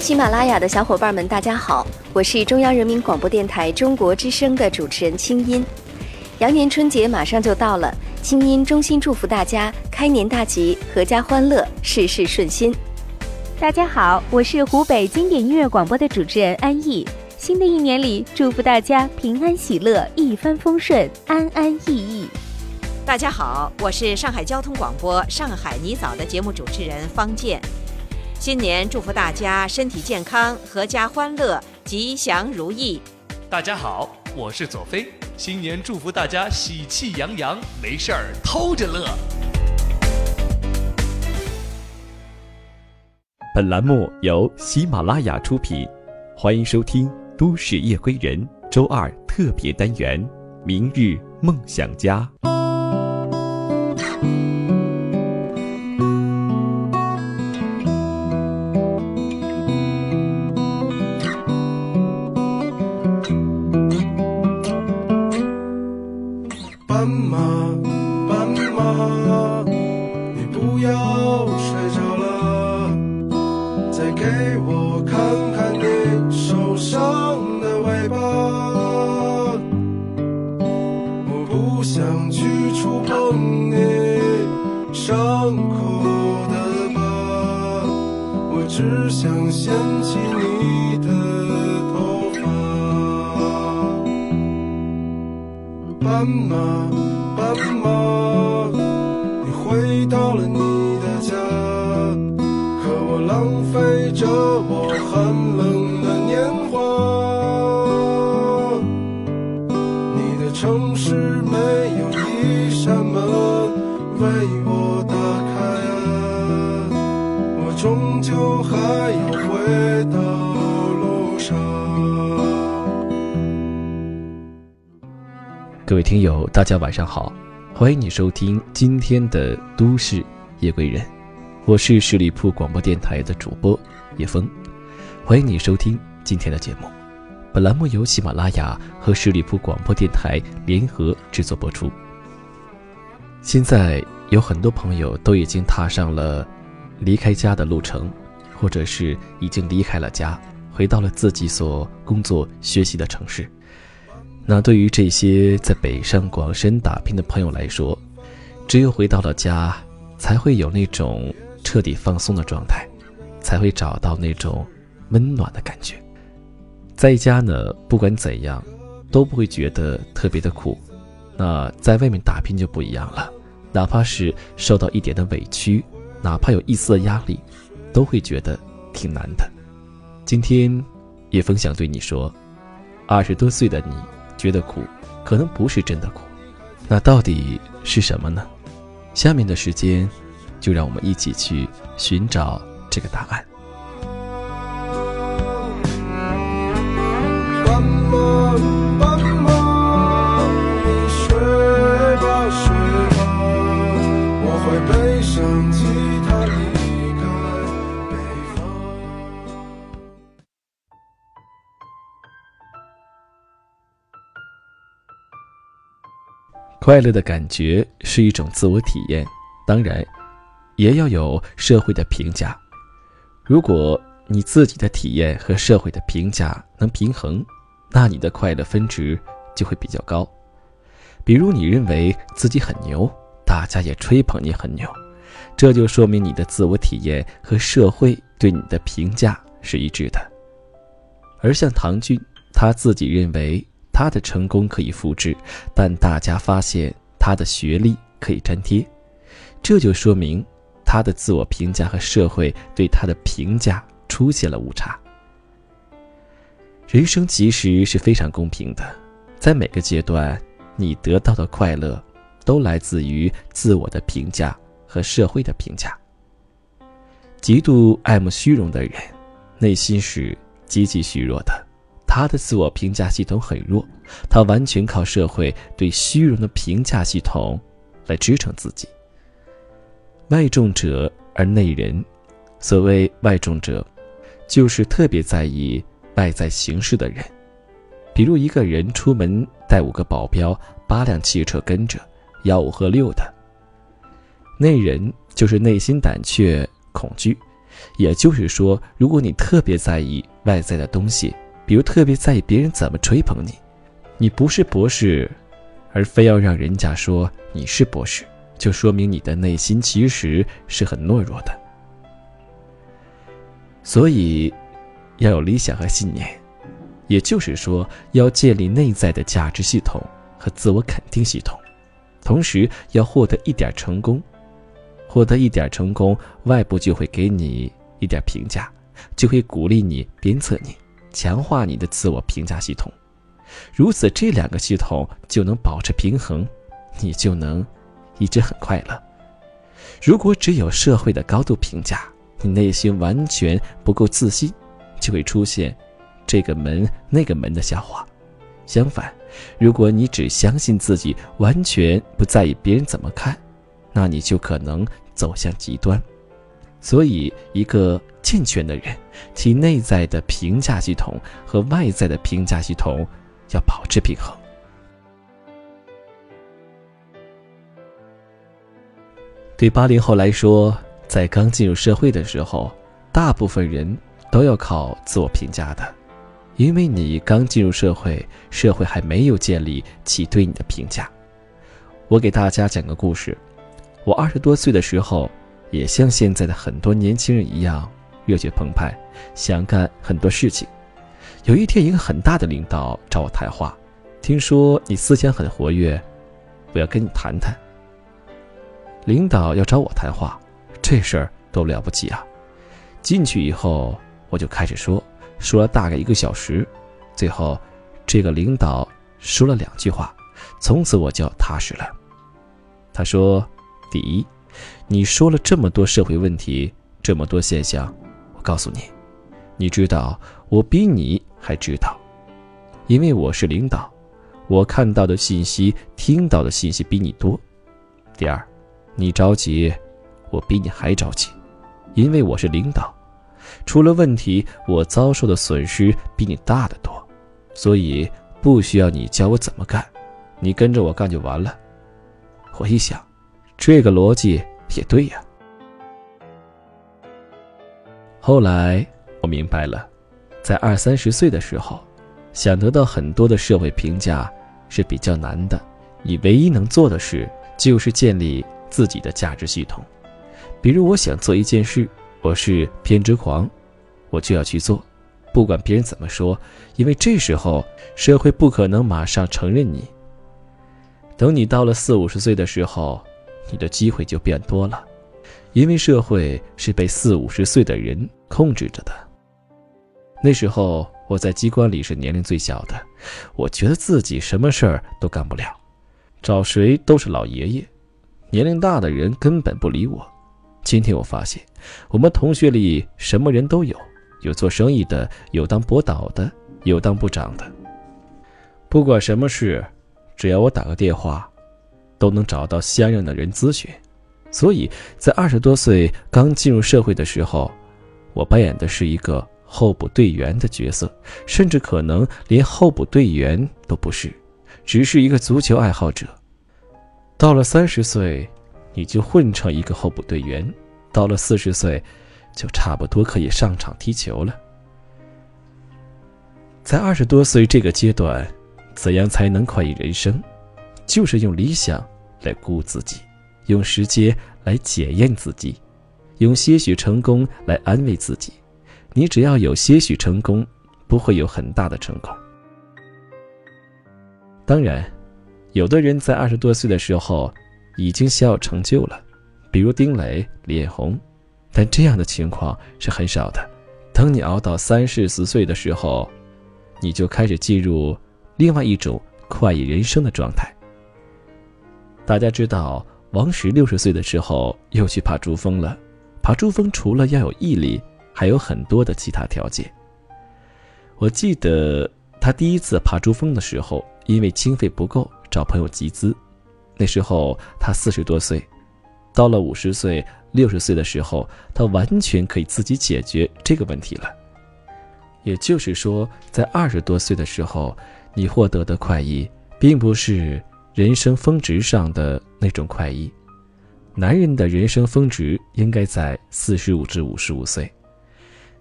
喜马拉雅的小伙伴们，大家好，我是中央人民广播电台中国之声的主持人清音。羊年春节马上就到了，清音衷心祝福大家开年大吉，阖家欢乐，事事顺心。大家好，我是湖北经典音乐广播的主持人安逸。新的一年里，祝福大家平安喜乐，一帆风顺，安安逸逸。大家好，我是上海交通广播《上海泥早》的节目主持人方健。新年祝福大家身体健康，阖家欢乐，吉祥如意。大家好，我是左飞。新年祝福大家喜气洋洋，没事儿偷着乐。本栏目由喜马拉雅出品，欢迎收听《都市夜归人》周二特别单元《明日梦想家》。送你上口的吧我只想掀起你的头发。斑马斑马你回到了你的家。可我浪费着我寒冷没有一扇门为我打开，我终究还要回到路上。各位听友，大家晚上好，欢迎你收听今天的《都市夜归人》，我是十里铺广播电台的主播叶峰，欢迎你收听今天的节目。本栏目由喜马拉雅和十里铺广播电台联合制作播出。现在有很多朋友都已经踏上了离开家的路程，或者是已经离开了家，回到了自己所工作学习的城市。那对于这些在北上广深打拼的朋友来说，只有回到了家，才会有那种彻底放松的状态，才会找到那种温暖的感觉。在家呢，不管怎样，都不会觉得特别的苦。那在外面打拼就不一样了，哪怕是受到一点的委屈，哪怕有一丝的压力，都会觉得挺难的。今天，叶枫想对你说，二十多岁的你。觉得苦，可能不是真的苦，那到底是什么呢？下面的时间，就让我们一起去寻找这个答案。快乐的感觉是一种自我体验，当然，也要有社会的评价。如果你自己的体验和社会的评价能平衡，那你的快乐分值就会比较高。比如你认为自己很牛，大家也吹捧你很牛，这就说明你的自我体验和社会对你的评价是一致的。而像唐骏，他自己认为。他的成功可以复制，但大家发现他的学历可以粘贴，这就说明他的自我评价和社会对他的评价出现了误差。人生其实是非常公平的，在每个阶段，你得到的快乐都来自于自我的评价和社会的评价。极度爱慕虚荣的人，内心是极其虚弱的。他的自我评价系统很弱，他完全靠社会对虚荣的评价系统来支撑自己。外重者而内人，所谓外重者，就是特别在意外在形式的人。比如一个人出门带五个保镖、八辆汽车跟着，吆五喝六的。内人就是内心胆怯、恐惧，也就是说，如果你特别在意外在的东西，比如特别在意别人怎么吹捧你，你不是博士，而非要让人家说你是博士，就说明你的内心其实是很懦弱的。所以，要有理想和信念，也就是说，要建立内在的价值系统和自我肯定系统，同时要获得一点成功。获得一点成功，外部就会给你一点评价，就会鼓励你、鞭策你，强化你的自我评价系统。如此，这两个系统就能保持平衡，你就能一直很快乐。如果只有社会的高度评价，你内心完全不够自信，就会出现这个门那个门的笑话。相反，如果你只相信自己，完全不在意别人怎么看，那你就可能走向极端。所以，一个健全的人，其内在的评价系统和外在的评价系统要保持平衡。对八零后来说，在刚进入社会的时候，大部分人都要靠自我评价的，因为你刚进入社会，社会还没有建立起对你的评价。我给大家讲个故事：我二十多岁的时候，也像现在的很多年轻人一样热血澎湃，想干很多事情。有一天，一个很大的领导找我谈话，听说你思想很活跃，我要跟你谈谈。领导要找我谈话。这事儿多了不起啊！进去以后，我就开始说，说了大概一个小时，最后，这个领导说了两句话，从此我就踏实了。他说：“第一，你说了这么多社会问题，这么多现象，我告诉你，你知道我比你还知道，因为我是领导，我看到的信息、听到的信息比你多。第二，你着急。”我比你还着急，因为我是领导，出了问题，我遭受的损失比你大得多，所以不需要你教我怎么干，你跟着我干就完了。我一想，这个逻辑也对呀。后来我明白了，在二三十岁的时候，想得到很多的社会评价是比较难的，你唯一能做的事就是建立自己的价值系统。比如，我想做一件事，我是偏执狂，我就要去做，不管别人怎么说，因为这时候社会不可能马上承认你。等你到了四五十岁的时候，你的机会就变多了，因为社会是被四五十岁的人控制着的。那时候我在机关里是年龄最小的，我觉得自己什么事儿都干不了，找谁都是老爷爷，年龄大的人根本不理我。今天我发现，我们同学里什么人都有，有做生意的，有当博导的，有当部长的。不管什么事，只要我打个电话，都能找到相应的人咨询。所以在二十多岁刚进入社会的时候，我扮演的是一个候补队员的角色，甚至可能连候补队员都不是，只是一个足球爱好者。到了三十岁。你就混成一个候补队员，到了四十岁，就差不多可以上场踢球了。在二十多岁这个阶段，怎样才能快意人生？就是用理想来顾自己，用时间来检验自己，用些许成功来安慰自己。你只要有些许成功，不会有很大的成功。当然，有的人在二十多岁的时候。已经小有成就了，比如丁磊、李彦宏，但这样的情况是很少的。等你熬到三四十岁的时候，你就开始进入另外一种快意人生的状态。大家知道，王石六十岁的时候又去爬珠峰了。爬珠峰除了要有毅力，还有很多的其他条件。我记得他第一次爬珠峰的时候，因为经费不够，找朋友集资。那时候他四十多岁，到了五十岁、六十岁的时候，他完全可以自己解决这个问题了。也就是说，在二十多岁的时候，你获得的快意，并不是人生峰值上的那种快意，男人的人生峰值应该在四十五至五十五岁。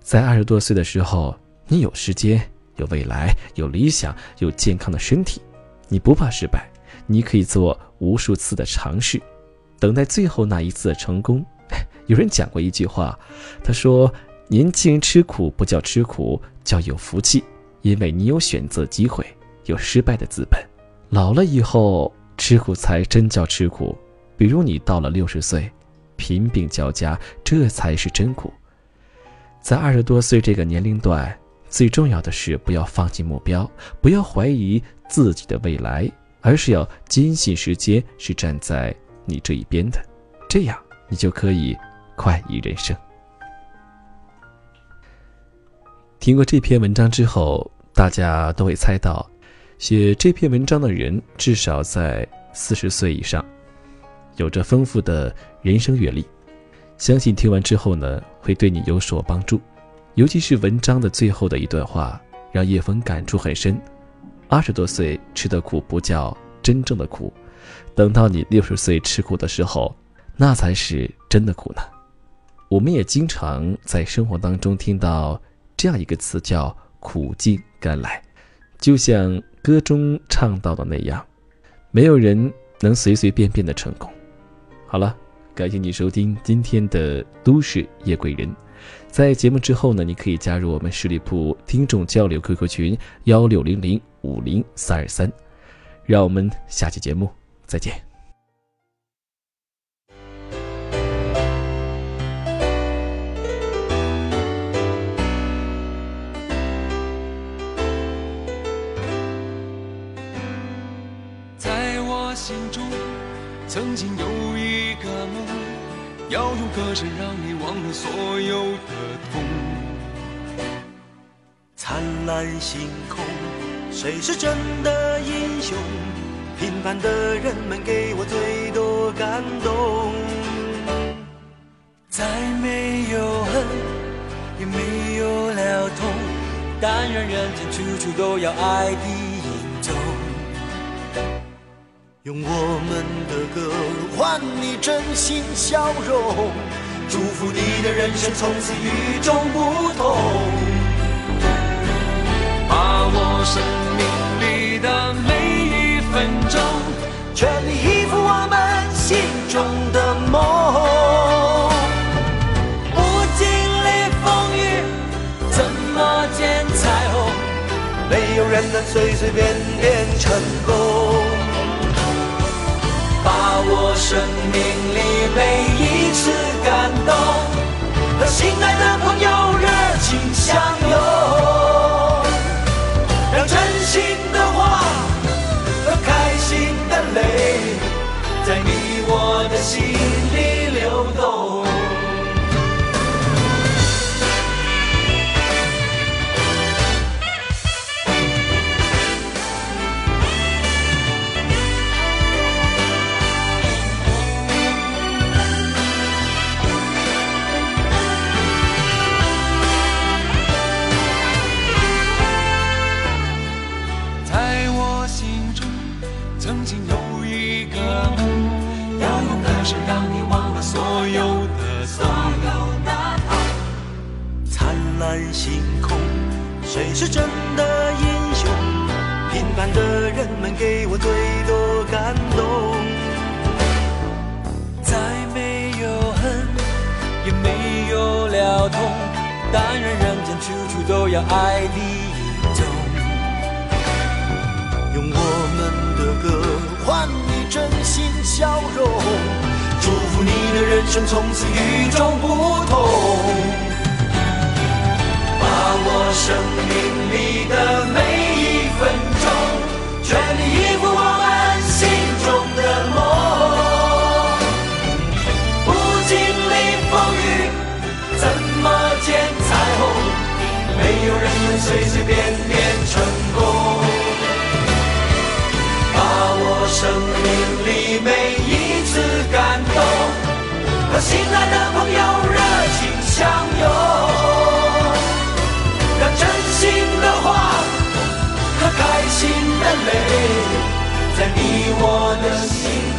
在二十多岁的时候，你有时间、有未来、有理想、有健康的身体，你不怕失败，你可以做无数次的尝试，等待最后那一次的成功。有人讲过一句话，他说：“年轻人吃苦不叫吃苦，叫有福气，因为你有选择机会，有失败的资本。老了以后吃苦才真叫吃苦，比如你到了六十岁，贫病交加，这才是真苦。在二十多岁这个年龄段，最重要的是不要放弃目标，不要怀疑自己的未来，而是要坚信时间是站在你这一边的，这样你就可以。”快意人生。听过这篇文章之后，大家都会猜到，写这篇文章的人至少在四十岁以上，有着丰富的人生阅历。相信听完之后呢，会对你有所帮助。尤其是文章的最后的一段话，让叶枫感触很深。二十多岁吃的苦不叫真正的苦，等到你六十岁吃苦的时候，那才是真的苦呢。我们也经常在生活当中听到这样一个词，叫“苦尽甘来”。就像歌中唱到的那样，没有人能随随便便的成功。好了，感谢你收听今天的《都市夜归人》。在节目之后呢，你可以加入我们十里铺听众交流 QQ 群幺六零零五零三二三。让我们下期节目再见。心中曾经有一个梦，要用歌声让你忘了所有的痛。灿烂星空，谁是真的英雄？平凡的人们给我最多感动。再没有恨，也没有了痛，但愿人间处处都有爱的。用我们的歌换你真心笑容，祝福你的人生从此与众不同。把握生命里的每一分钟，全力以赴我们心中的梦。不经历风雨，怎么见彩虹？没有人能随随便便成功。生命里每一次感动，和心爱的朋友热情相拥，曾经有一个梦要用歌声让你忘了所有的所有的痛灿烂星空谁是真的英雄平凡的人们给我最多感动再没有恨也没有了痛但愿人间处处都有爱的影踪用我换你真心笑容，祝福你的人生从此与众不同。把握生命里的亲爱的朋友热情相拥，让真心的话和开心的泪在你我的心。